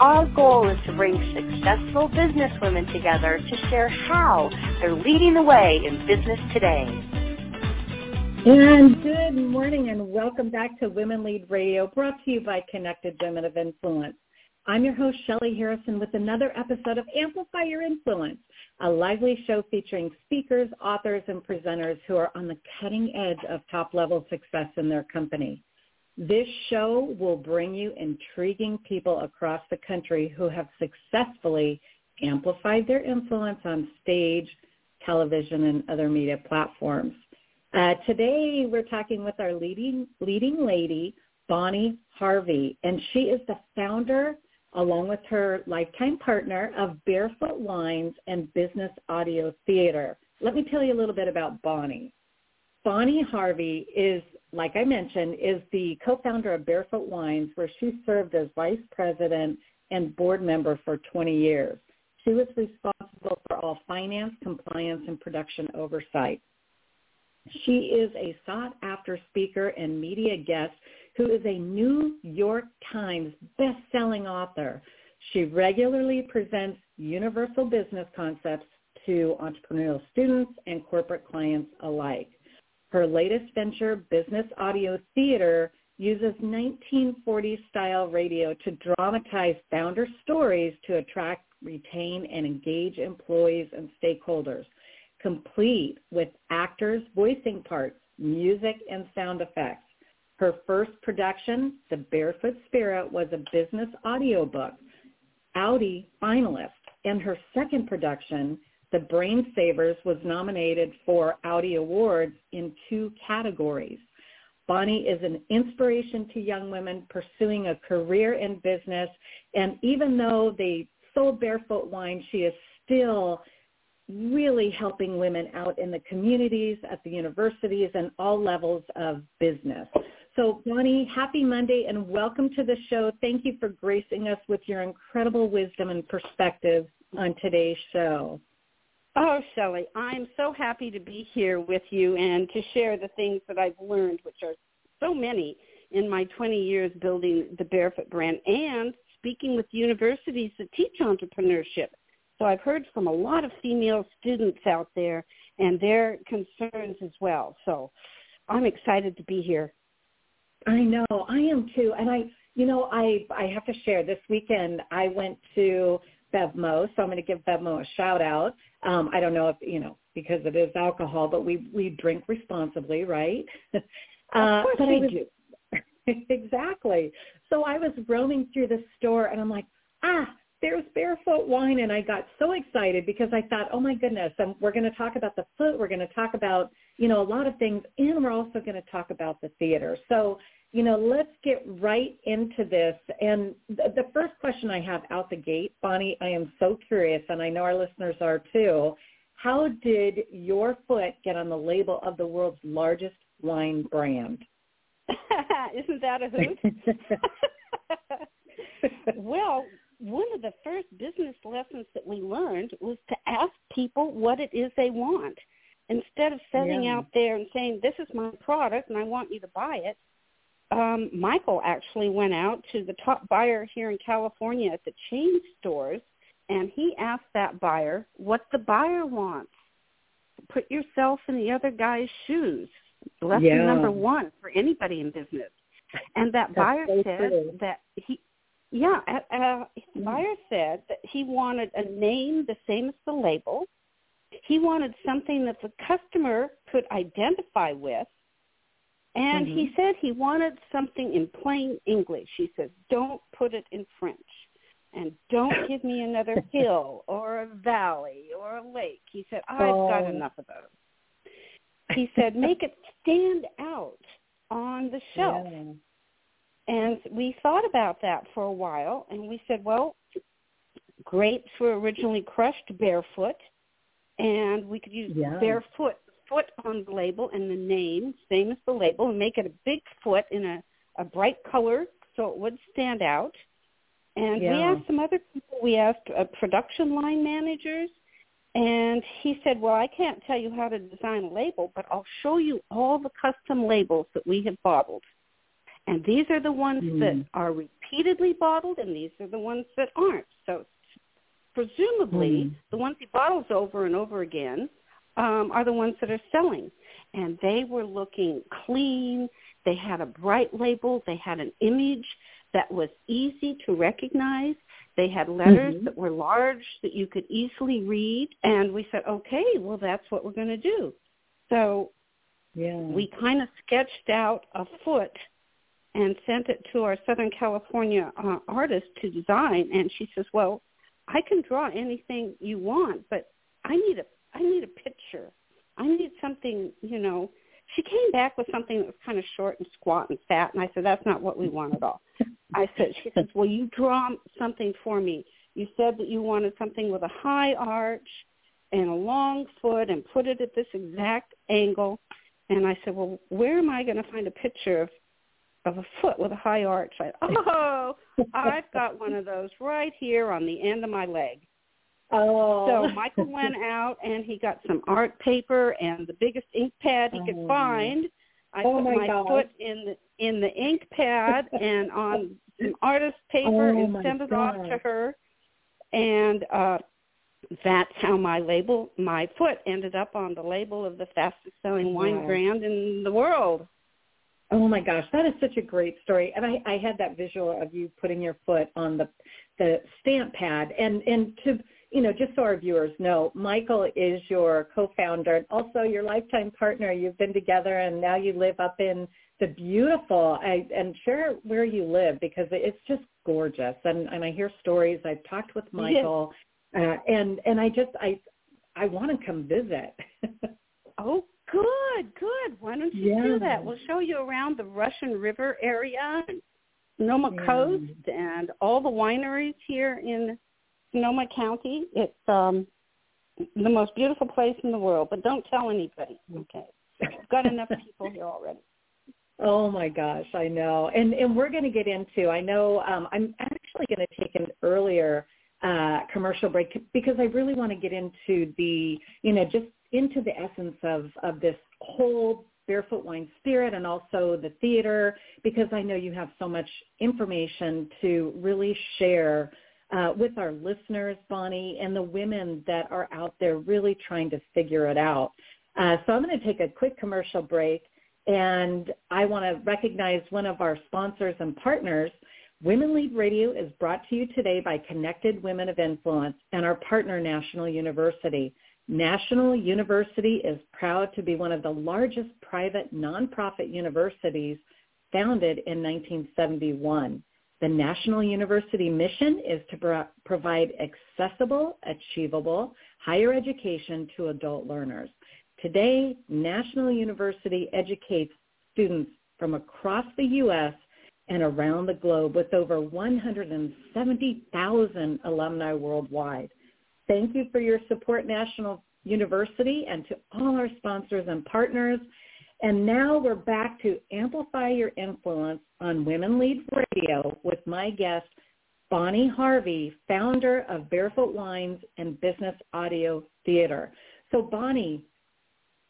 Our goal is to bring successful business women together to share how they're leading the way in business today. And good morning and welcome back to Women Lead Radio brought to you by Connected Women of Influence. I'm your host, Shelly Harrison, with another episode of Amplify Your Influence, a lively show featuring speakers, authors, and presenters who are on the cutting edge of top-level success in their company. This show will bring you intriguing people across the country who have successfully amplified their influence on stage, television, and other media platforms. Uh, today, we're talking with our leading, leading lady, Bonnie Harvey, and she is the founder, along with her lifetime partner, of Barefoot Wines and Business Audio Theater. Let me tell you a little bit about Bonnie. Bonnie Harvey is like I mentioned, is the co-founder of Barefoot Wines, where she served as vice president and board member for 20 years. She was responsible for all finance, compliance, and production oversight. She is a sought-after speaker and media guest who is a New York Times best-selling author. She regularly presents universal business concepts to entrepreneurial students and corporate clients alike. Her latest venture, Business Audio Theater, uses 1940s-style radio to dramatize founder stories to attract, retain, and engage employees and stakeholders, complete with actors voicing parts, music, and sound effects. Her first production, The Barefoot Spirit, was a business audiobook, Audie finalist, and her second production, the Brain Savers was nominated for Audie Awards in two categories. Bonnie is an inspiration to young women pursuing a career in business. And even though they sold Barefoot Wine, she is still really helping women out in the communities, at the universities, and all levels of business. So Bonnie, happy Monday and welcome to the show. Thank you for gracing us with your incredible wisdom and perspective on today's show. Oh, Shelly, I'm so happy to be here with you and to share the things that I've learned, which are so many in my 20 years building the Barefoot brand and speaking with universities that teach entrepreneurship. So I've heard from a lot of female students out there and their concerns as well. So I'm excited to be here. I know, I am too. And I, you know, I I have to share this weekend I went to BevMo, so I'm going to give BevMo a shout out. Um, I don't know if you know because it is alcohol, but we we drink responsibly, right? uh, of course but we was, do. exactly. So I was roaming through the store, and I'm like, ah, there's barefoot wine, and I got so excited because I thought, oh my goodness, and we're going to talk about the foot, we're going to talk about you know a lot of things, and we're also going to talk about the theater. So you know, let's get right into this. And th- the first question I have out the gate, Bonnie, I am so curious, and I know our listeners are too. How did your foot get on the label of the world's largest wine brand? Isn't that a hoot? well, one of the first business lessons that we learned was to ask people what it is they want. Instead of setting Yeah. out there and saying, this is my product and I want you to buy it, um, Michael actually went out to the top buyer here in California at the chain stores, and he asked that buyer what the buyer wants. Put yourself in the other guy's shoes. Lesson Yeah. number one for anybody in business. And that That's buyer so said true. that he, yeah, uh, uh, the buyer said that he wanted a name the same as the label. He wanted something that the customer could identify with and Mhm. he said he wanted something in plain English. He said, don't put it in French. And don't give me another hill or a valley or a lake. He said, I've got Oh. enough of those. He said, make it stand out on the shelf. Yeah. And we thought about that for a while, and we said, well, grapes were originally crushed barefoot, and we could use Yeah. barefoot foot on the label and the name, same as the label, and make it a big foot in a, a bright color so it would stand out. And we asked some other people. We asked uh, production line managers, and he said, "Well, I can't tell you how to design a label, but I'll show you all the custom labels that we have bottled. And these are the ones Mm. that are repeatedly bottled, and these are the ones that aren't. So presumably, Mm. the ones he bottles over and over again um, are the ones that are selling. And they were looking clean. They had a bright label. They had an image that was easy to recognize. They had letters Mhm. that were large that you could easily read. And we said, okay, well, that's what we're going to do. So Yeah. we kind of sketched out a foot and sent it to our Southern California uh, artist to design. And she says, well, I can draw anything you want, but I need a I need a picture. I need something, you know. She came back with something that was kind of short and squat and fat, and I said, that's not what we want at all. I said, she says, well, you draw something for me. You said that you wanted something with a high arch and a long foot and put it at this exact angle. And I said, well, where am I going to find a picture of of a foot with a high arch? I, oh, I've got one of those right here on the end of my leg. Oh. So Michael went out and he got some art paper and the biggest ink pad he could Oh. find. I Oh, put my foot in the in the ink pad and on some artist paper Oh, and sent it off to her. And uh that's how my label my foot ended up on the label of the fastest selling wine Wow. brand in the world. Oh my gosh, that is such a great story. And I, I had that visual of you putting your foot on the the stamp pad. And and to you know, just so our viewers know, Michael is your co-founder and also your lifetime partner. You've been together and now you live up in the beautiful I, and share where you live because it's just gorgeous. And and I hear stories. I've talked with Michael, uh, and and I just I I want to come visit. Oh, good, good. Why don't you Yeah. do that? We'll show you around the Russian River area, and Sonoma Yeah. Coast, and all the wineries here in Sonoma County. It's um the most beautiful place in the world, but don't tell anybody. Okay, we've got enough people here already. Oh my gosh, I know. And and we're going to get into. I know um, I'm actually going to take an earlier uh, commercial break because I really want to get into the you know just into the essence of of this whole barefoot wine spirit and also the theater because I know you have so much information to really share uh, with our listeners, Bonnie, and the women that are out there really trying to figure it out. Uh, so I'm going to take a quick commercial break. And I want to recognize one of our sponsors and partners. Women Lead Radio is brought to you today by Connected Women of Influence and our partner, National University. National University is proud to be one of the largest private nonprofit universities founded in 1971. The National University mission is to pro- provide accessible, achievable higher education to adult learners. Today, National University educates students from across the U.S. and around the globe with over 170,000 alumni worldwide. Thank you for your support, National University, and to all our sponsors and partners. And now we're back to amplify your influence on Women Lead Radio with my guest, Bonnie Harvey, founder of Barefoot Wines and Business Audio Theater. So Bonnie,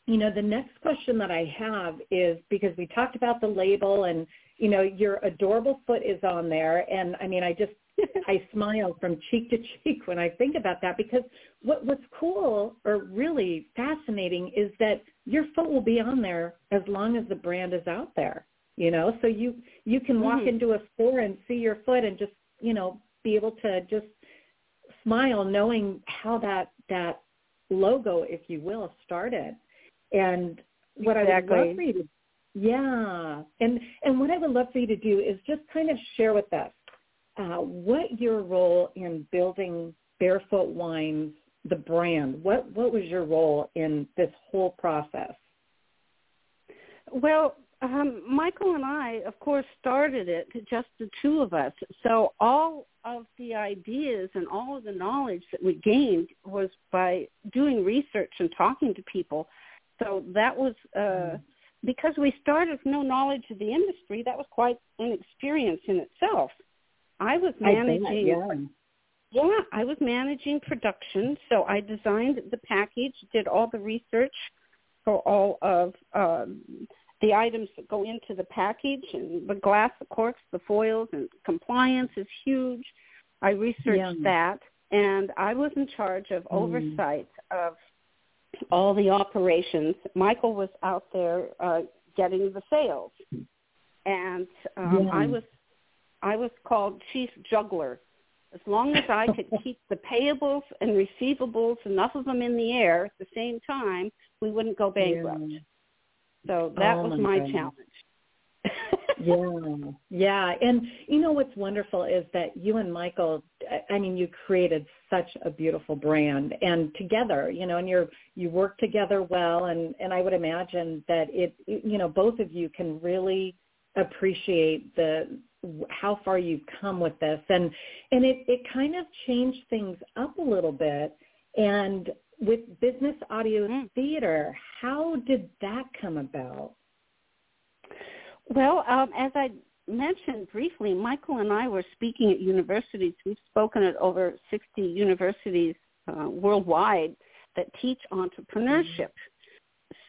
you know, the next question that I have is because we talked about the label and, you know, your adorable foot is on there. And I mean, I just, I smile from cheek to cheek when I think about that because what, what's cool or really fascinating is that your foot will be on there as long as the brand is out there, you know, so you, you can walk Mhm. into a store and see your foot and just, you know, be able to just smile knowing how that, that logo, if you will, started. And what I would love for you to, yeah, and and what I would love for you to do is just kind of share with us uh, what your role in building Barefoot Wines, the brand. What what was your role in this whole process? Well, um, Michael and I, of course, started it just the two of us. So all of the ideas and all of the knowledge that we gained was by doing research and talking to people. So that was uh, mm-hmm. because we started with no knowledge of the industry. That was quite an experience in itself. I was managing. I yeah. yeah, I was managing production. So I designed the package, did all the research for all of. Um, the items that go into the package and the glass, the corks, the foils, and compliance is huge. I researched yeah. that, and I was in charge of mm. oversight of all the operations. Michael was out there uh, getting the sales, and um, yeah. I was I was called chief juggler. As long as I could keep the payables and receivables, enough of them in the air at the same time, we wouldn't go bankrupt. Yeah. So that oh, was my, my challenge. yeah, yeah, and you know what's wonderful is that you and Michael, I mean, you created such a beautiful brand, and together, you know, and you're you work together well, and and I would imagine that it, you know, both of you can really appreciate the how far you've come with this, and and it it kind of changed things up a little bit, and with business audio mm. theater, how did that come about? Well, um, as I mentioned briefly, Michael and I were speaking at universities. We've spoken at over 60 universities uh, worldwide that teach entrepreneurship.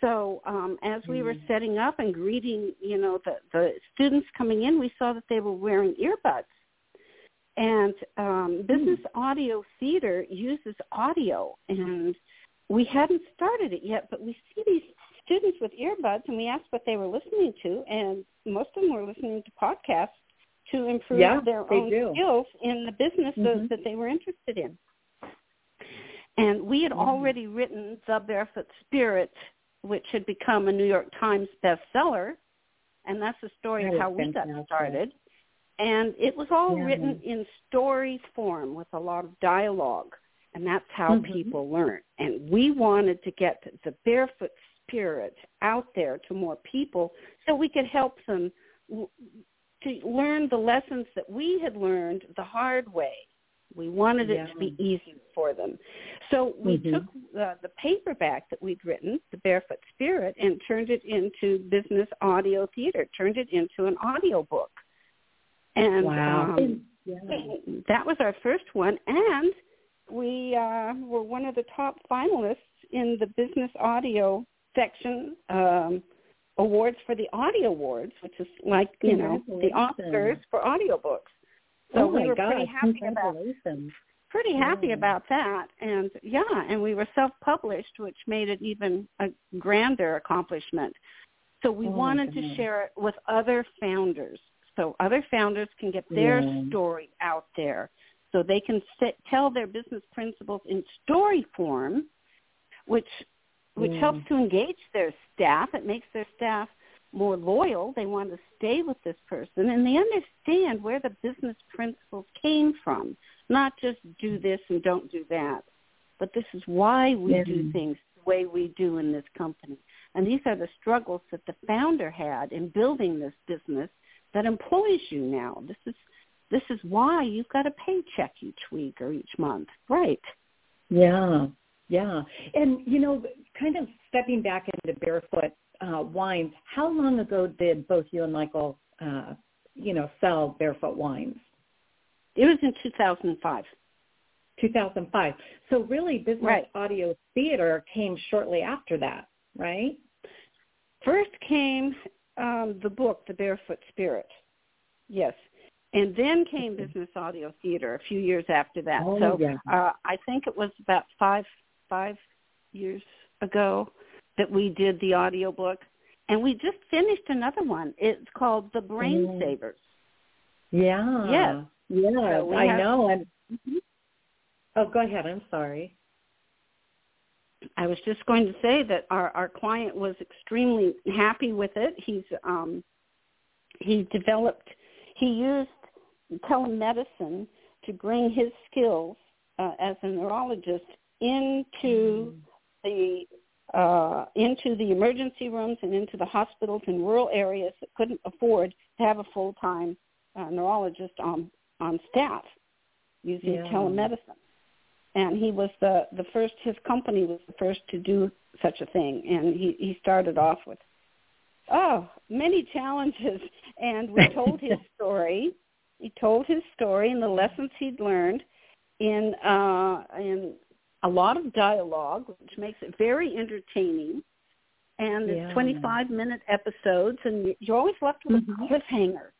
So um, as we were mm. setting up and greeting, you know, the, the students coming in, we saw that they were wearing earbuds. And um, business mm. audio theater uses audio, and we hadn't started it yet, but we see these students with earbuds, and we asked what they were listening to, and most of them were listening to podcasts to improve yeah, their own do. skills in the businesses mm-hmm. that they were interested in. And we had mm-hmm. already written The Barefoot Spirit, which had become a New York Times bestseller, and that's the story that of how we got started. And it was all yeah. written in story form with a lot of dialogue, and that's how mm-hmm. people learn. And we wanted to get the barefoot spirit out there to more people so we could help them to learn the lessons that we had learned the hard way. We wanted it yeah. to be easy for them. So we mm-hmm. took the, the paperback that we'd written, The Barefoot Spirit, and turned it into business audio theater, turned it into an audio book. And wow. um, yeah. that was our first one. And we uh, were one of the top finalists in the business audio section um, awards for the audio awards, which is like you know the Oscars for audiobooks. So oh we were God. pretty happy about pretty happy yeah. about that, and yeah, and we were self-published, which made it even a grander accomplishment. So we oh wanted to share it with other founders, so other founders can get their yeah. story out there, so they can sit, tell their business principles in story form, which which mm. helps to engage their staff. It makes their staff more loyal. They want to stay with this person, and they understand where the business principles came from. Not just do this and don't do that, but this is why we mm. do things the way we do in this company. And these are the struggles that the founder had in building this business that employs you now. This is this is why you've got a paycheck each week or each month. Right. Yeah. Yeah. And, you know, kind of stepping back into barefoot uh, wines, how long ago did both you and Michael, uh, you know, sell barefoot wines? It was in 2005. 2005. So really business right. audio theater came shortly after that, right? First came um, the book, The Barefoot Spirit. Yes. And then came business audio theater a few years after that. Oh, so yeah. uh, I think it was about five five years ago that we did the audiobook and we just finished another one. It's called The Brain mm. Savers. Yeah. Yes. Yeah, so I have, know. And mm-hmm. oh, go ahead. I'm sorry. I was just going to say that our our client was extremely happy with it. He's um he developed he used telemedicine to bring his skills uh, as a neurologist into mm. the uh, into the emergency rooms and into the hospitals in rural areas that couldn't afford to have a full-time uh, neurologist on on staff using Yeah. telemedicine. And he was the the first. His company was the first to do such a thing, and he he started off with oh many challenges, and we told his story. He told his story and the lessons he'd learned in uh, in a lot of dialogue, which makes it very entertaining. And Yeah. it's 25 minute episodes, and you're always left with Mhm. a cliffhanger,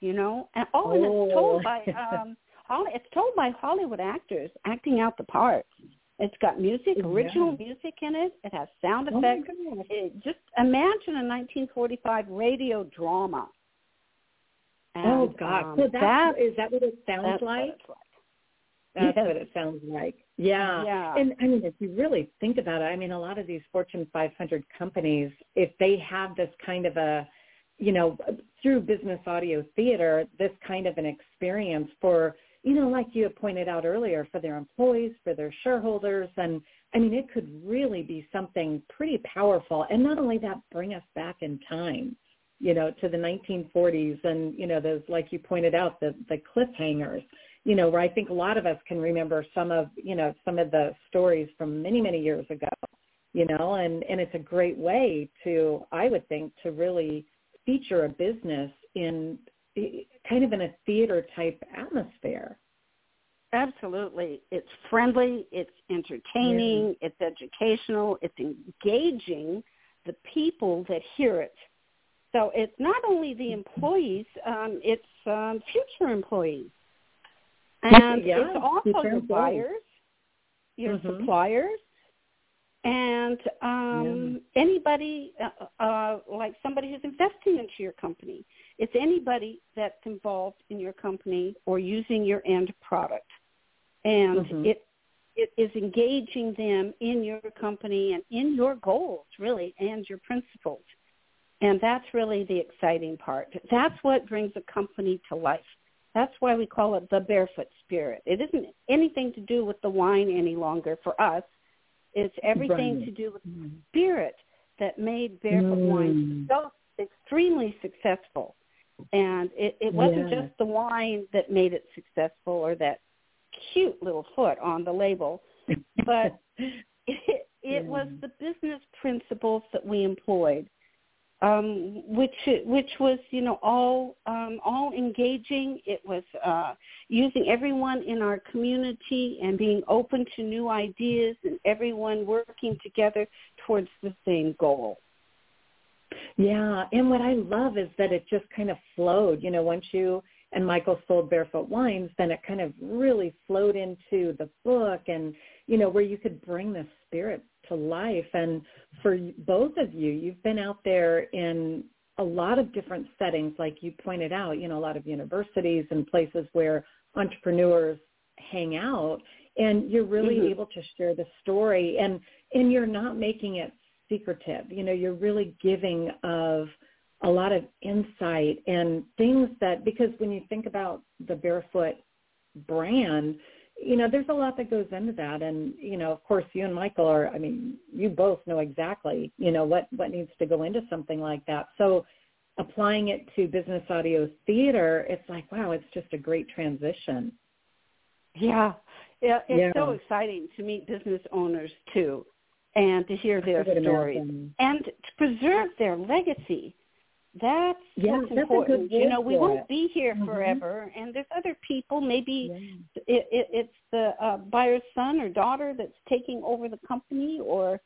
you know. And oh, and Oh. it's told by um, Holly, it's told by Hollywood actors acting out the parts. It's got music, Yeah. original music in it. It has sound Oh effects. gosh. It, just imagine a 1945 radio drama. oh God! um, so that's, that- is that what it sounds like? That's what it sounds like. Yeah. Yeah. And I mean, if you really think about it, I mean, a lot of these Fortune 500 companies, if they have this kind of a, you know, through business audio theater, this kind of an experience for, you know, like you had pointed out earlier, for their employees, for their shareholders. And I mean, it could really be something pretty powerful. And not only that, bring us back in time, you know, to the 1940s and, you know, those, like you pointed out, the, the cliffhangers you know, where I think a lot of us can remember some of, you know, some of the stories from many, many years ago, you know, and, and it's a great way to, I would think, to really feature a business in kind of in a theater type atmosphere. Absolutely. It's friendly, it's entertaining, it's educational, it's engaging the people that hear it. So it's not only the employees, um, it's um, future employees. And Yeah, it's also future your employees. buyers, your Mhm. suppliers, and um, anybody uh, uh, like somebody who's investing into your company. It's anybody that's involved in your company or using your end product, and Mhm. it it is engaging them in your company and in your goals, really, and your principles. And that's really the exciting part. That's what brings a company to life. That's why we call it the barefoot spirit. It isn't anything to do with the wine any longer for us. It's everything Right. to do with the spirit that made barefoot wine Mm. so extremely successful. And it, it wasn't Yeah. just the wine that made it successful or that cute little foot on the label, but it, it Yeah. was the business principles that we employed um, which which was you know all um, all engaging. It was uh, using everyone in our community and being open to new ideas and everyone working together towards the same goal. Yeah, and what I love is that it just kind of flowed. You know, once you and Michael sold Barefoot Wines, then it kind of really flowed into the book, and you know where you could bring the spirit to life. And for both of you, you've been out there in a lot of different settings, like you pointed out. You know, a lot of universities and places where entrepreneurs hang out, and you're really Mhm. able to share the story, and and you're not making it secretive. You know, you're really giving of a lot of insight and things that because when you think about the barefoot brand, you know, there's a lot that goes into that and, you know, of course you and Michael are I mean, you both know exactly, you know, what what needs to go into something like that. So applying it to business audio theater, it's like, wow, it's just a great transition. Yeah, yeah, it's Yeah. so exciting to meet business owners too, and to hear their stories and to preserve their legacy. That's Yeah, that's important. good You know, we won't it. be here Mhm. forever, and there's other people. Maybe Yeah. it, it, it's the uh, buyer's son or daughter that's taking over the company, or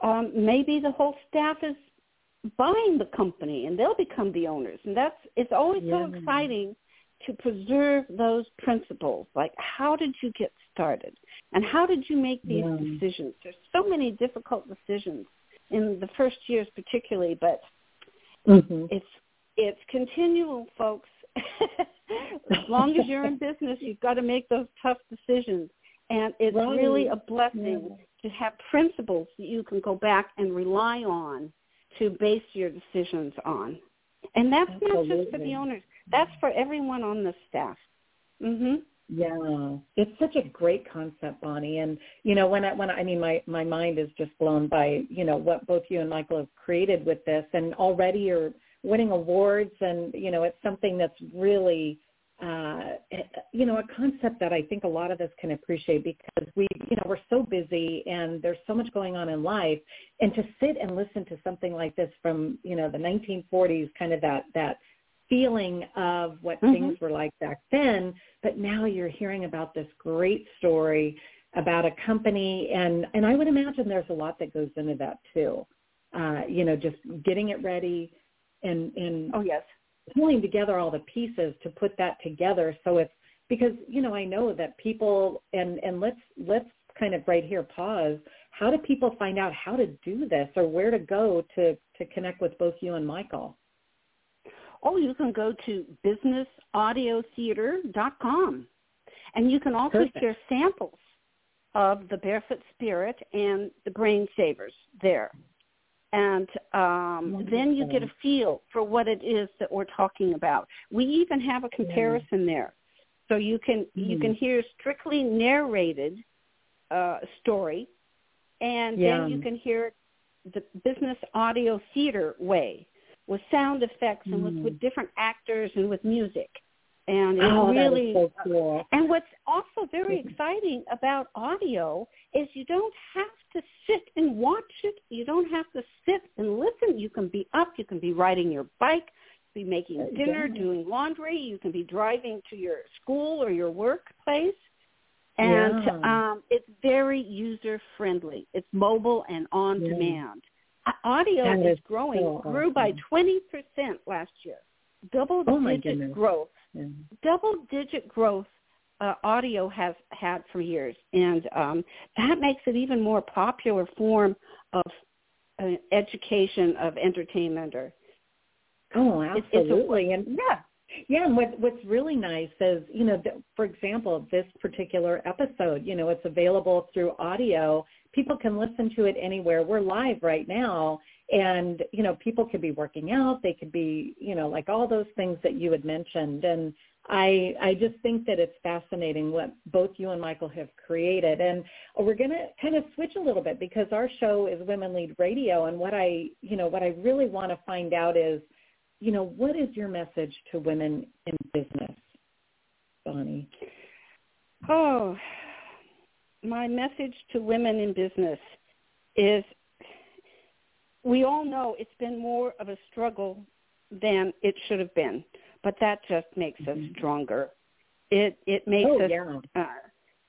um, maybe the whole staff is buying the company and they'll become the owners. And that's it's always so exciting to preserve those principles. Like how did you get started, and how did you make these Yeah. decisions? There's so many difficult decisions in the first years, particularly, but Mhm. it's it's continual, folks. as long as you're in business, you've got to make those tough decisions, and it's Right. really a blessing Yeah. to have principles that you can go back and rely on to base your decisions on. And that's not just for the owners. That's for everyone on the staff. Mhm. Yeah, it's such a great concept, Bonnie. And you know, when I when I, I mean, my my mind is just blown by you know what both you and Michael have created with this, and already you're winning awards, and you know, it's something that's really uh, you know, a concept that I think a lot of us can appreciate because we, you know, we're so busy and there's so much going on in life, and to sit and listen to something like this from, you know, the 1940s, kind of that that feeling of what mm-hmm. things were like back then, but now you're hearing about this great story about a company and and I would imagine there's a lot that goes into that too. Uh, you know, just getting it ready and and oh yes, pulling together all the pieces to put that together so it's because you know I know that people and and let's let's kind of right here pause. How do people find out how to do this or where to go to to connect with both you and Michael? Oh, you can go to businessaudiotheatre.com. And you can also Perfect. share samples of the Barefoot Spirit and the Brain Savers there. And um, then you get a feel for what it is that we're talking about. We even have a comparison yeah. there. So you can mm. you can hear strictly narrated uh, story, and yeah. then you can hear the business audio theater way with sound effects and with, with mm. different actors and with music. And it's oh, really so cool. And what's also very exciting about audio is you don't have to sit and watch it. You don't have to sit and listen. You can be up. You can be riding your bike, be making dinner, yeah. doing laundry. You can be driving to your school or your workplace. And yeah. um, it's very user friendly. It's mobile and on yeah. demand. Audio is, is growing, so grew by 20% last year. Double oh digit growth. Yeah. Double digit growth uh, audio has had for years. And um, that makes it even more popular form of uh, education, of entertainment. Or Oh, absolutely. It's, it's a, and yeah. Yeah, and what, what's really nice is, you know, for example, this particular episode, you know, it's available through audio people can listen to it anywhere. We're live right now and, you know, people could be working out. They could be, you know, like all those things that you had mentioned. And I, I just think that it's fascinating what both you and Michael have created. And we're going to kind of switch a little bit because our show is Women Lead Radio. And what I, you know, what I really want to find out is, you know, what is your message to women in business, Bonnie? Oh, my message to women in business is we all know it's been more of a struggle than it should have been, but that just makes mm-hmm. us stronger. It it makes oh, us yeah. uh,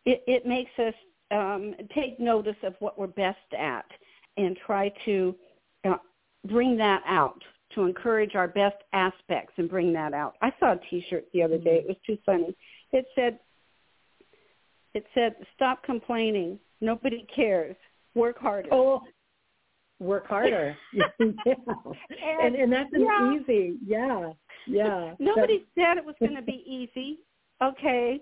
it it makes us um, take notice of what we're best at and try to uh, bring that out to encourage our best aspects and bring that out. I saw a T-shirt the other day. Mm-hmm. It was too funny. It said it said, "Stop complaining. Nobody cares. Work harder." Oh, work harder. yeah. and, and that's an yeah. easy. Yeah, yeah. Nobody said it was going to be easy. Okay,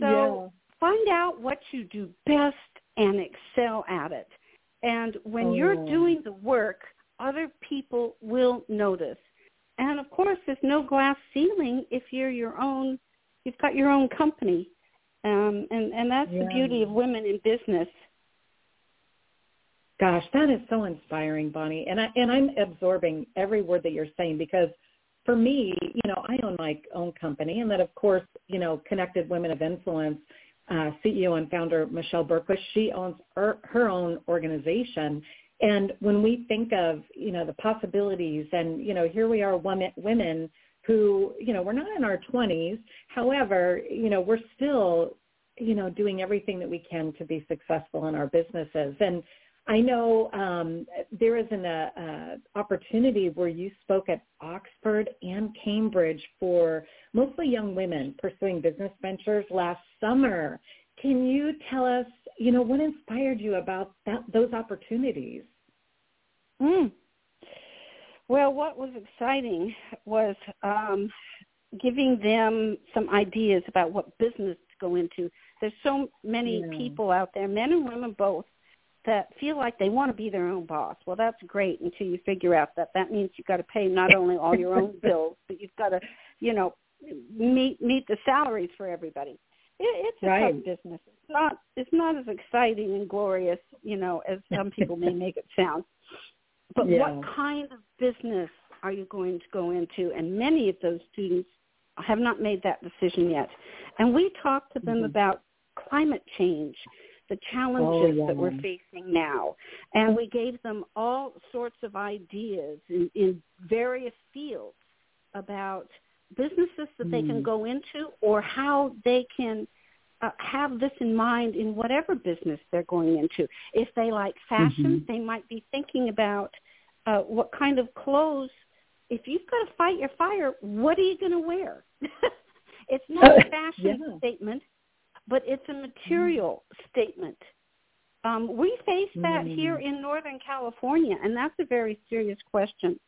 so yeah. find out what you do best and excel at it. And when oh. you're doing the work, other people will notice. And of course, there's no glass ceiling if you're your own. You've got your own company um, and and that's yeah. the beauty of women in business. Gosh, that is so inspiring, Bonnie. And I and I'm absorbing every word that you're saying because for me, you know, I own my own company, and then of course, you know, Connected Women of Influence uh, CEO and founder Michelle Bergquist, she owns her, her own organization. And when we think of, you know, the possibilities and, you know, here we are women, women who, you know, we're not in our 20s. However, you know, we're still, you know, doing everything that we can to be successful in our businesses. And I know um, there is an uh, uh, opportunity where you spoke at Oxford and Cambridge for mostly young women pursuing business ventures last summer. Can you tell us, you know, what inspired you about that, those opportunities? Mm. Well, what was exciting was um, giving them some ideas about what business to go into. There's so many yeah. people out there, men and women both, that feel like they want to be their own boss. Well, that's great until you figure out that that means you've got to pay not only all your own bills, but you've got to, you know, meet meet the salaries for everybody. it, it's a right. tough business. It's not it's not as exciting and glorious, you know, as some people may make it sound. But Yeah. what kind of business are you going to go into? And many of those students have not made that decision yet. And we talked to them Mhm. about climate change, the challenges Oh, that we're facing now. And we gave them all sorts of ideas in, in various fields about businesses that they can Mm. go into or how they can uh, have this in mind in whatever business they're going into. If they like fashion, Mhm. they might be thinking about uh, what kind of clothes. If you've got to fight your fire, what are you going to wear? it's not a fashion Yeah. statement, but it's a material statement. Um, we face that Mm. here in Northern California, and that's a very serious question.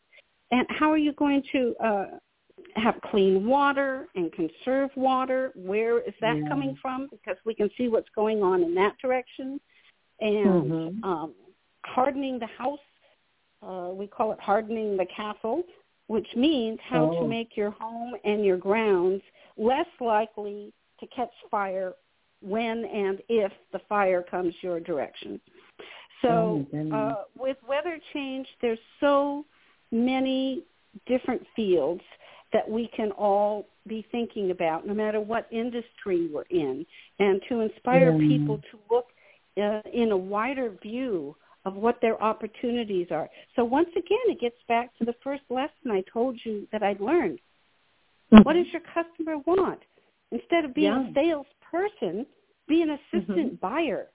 And how are you going to uh, have clean water and conserve water? Where is that Yeah. coming from? Because we can see what's going on in that direction. And Mhm. um, hardening the house, uh, we call it hardening the castle, which means how Oh. to make your home and your grounds less likely to catch fire when and if the fire comes your direction. Oh, So my uh, with weather change, there's so many different fields that we can all be thinking about, no matter what industry we're in, and to inspire Yeah. people to look uh, in a wider view of what their opportunities are. So once again, it gets back to the first lesson I told you that I'd learned. What does your customer want? Instead of being Yeah. a salesperson, be an assistant buyer.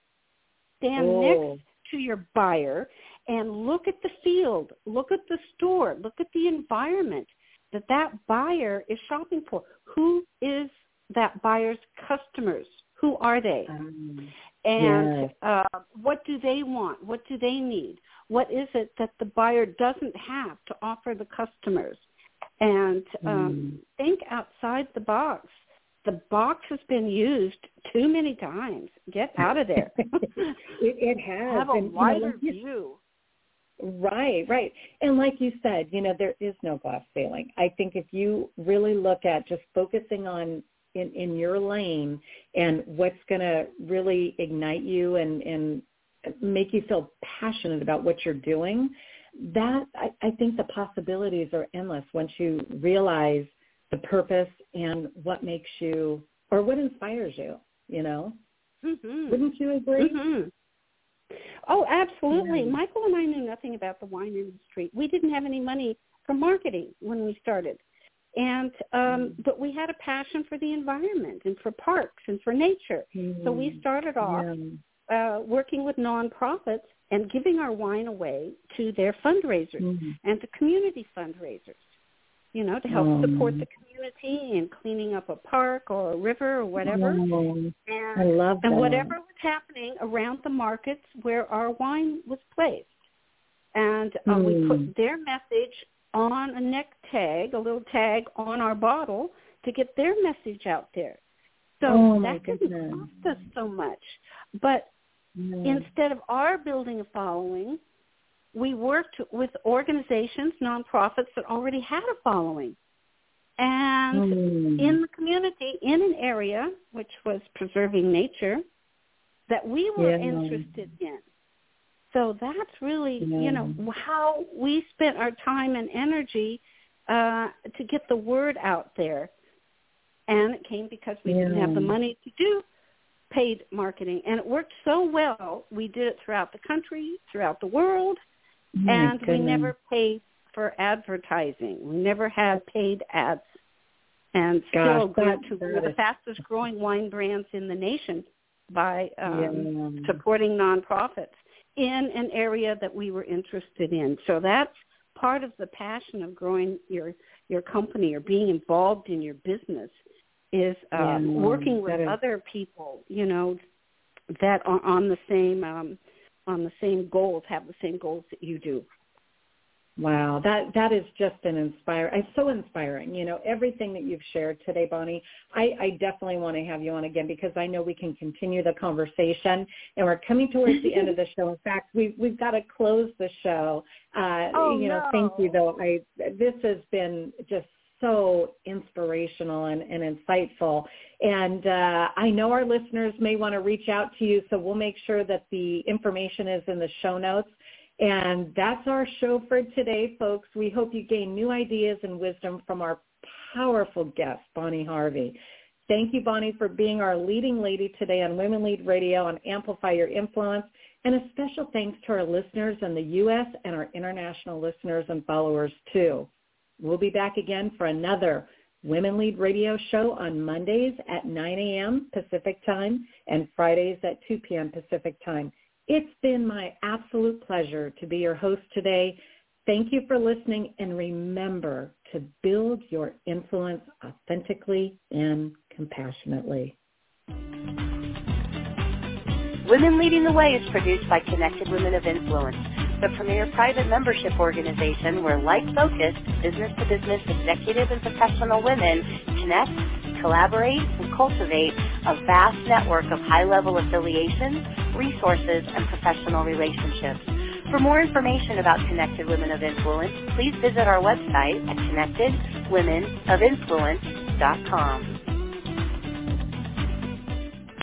Stand Oh. next to your buyer and look at the field, look at the store, look at the environment that that buyer is shopping for. Who is that buyer's customers? Who are they? Um, And Yes. uh, what do they want? What do they need? What is it that the buyer doesn't have to offer the customers? And um, Mm. think outside the box. The box has been used too many times. Get out of there. it, it has. Have a and, you know, wider view. Right, right. And like you said, you know, there is no glass ceiling. I think if you really look at just focusing on in, in your lane and what's going to really ignite you and, and make you feel passionate about what you're doing, that I, I think the possibilities are endless once you realize the purpose and what makes you or what inspires you, you know? Mm-hmm. Wouldn't you agree? hmm Oh, absolutely. Michael and I knew nothing about the wine industry. We didn't have any money for marketing when we started. And um Mm. but we had a passion for the environment and for parks and for nature. So we Mm. started off Yeah. uh working with nonprofits and giving our wine away to their fundraisers Mhm. and to community fundraisers. You know, to help Oh. support the community in cleaning up a park or a river or whatever. And I love that. and whatever was happening around the markets where our wine was placed. And uh, we put their message on a neck tag, a little tag on our bottle to get their message out there. So Oh, that didn't cost us so much. But Yeah. instead of our building a following, we worked with organizations, nonprofits that already had a following. And Mm. in the community in an area which was preserving nature that we were Yeah. interested in. So that's really, Yeah. you know, how we spent our time and energy uh, to get the word out there. And it came because we didn't have the money to do paid marketing. And it worked so well, we did it throughout the country, throughout the world, Oh, and we never paid for advertising. We never had paid ads. And still Gosh, grew that- to one of the fastest growing wine brands in the nation by um, Yeah. supporting nonprofits in an area that we were interested in. So that's part of the passion of growing your your company or being involved in your business is um, Yeah, working with is- other people, you know, that are on the same um, on the same goals, have the same goals that you do. Wow, that that is just an inspire. It's so inspiring. You know, everything that you've shared today, Bonnie. I, I definitely want to have you on again because I know we can continue the conversation. And we're coming towards the end of the show. In fact, we've we've got to close the show. Uh, Oh, you know, no. thank you though. I this has been just so inspirational and, and insightful. And uh, I know our listeners may want to reach out to you, so we'll make sure that the information is in the show notes. And that's our show for today, folks. We hope you gain new ideas and wisdom from our powerful guest, Bonnie Harvey. Thank you, Bonnie, for being our leading lady today on Women Lead Radio and Amplify Your Influence. And a special thanks to our listeners in the U.S. and our international listeners and followers, too. We'll be back again for another Women Lead Radio show on Mondays at 9 a.m. Pacific Time and Fridays at 2 p.m. Pacific Time. It's been my absolute pleasure to be your host today. Thank you for listening and remember to build your influence authentically and compassionately. Women Leading the Way is produced by Connected Women of Influence, the premier private membership organization where like-focused business-to-business executive and professional women connect, collaborate, and cultivate a vast network of high-level affiliations, resources, and professional relationships. For more information about Connected Women of Influence, please visit our website at connectedwomenofinfluence.com.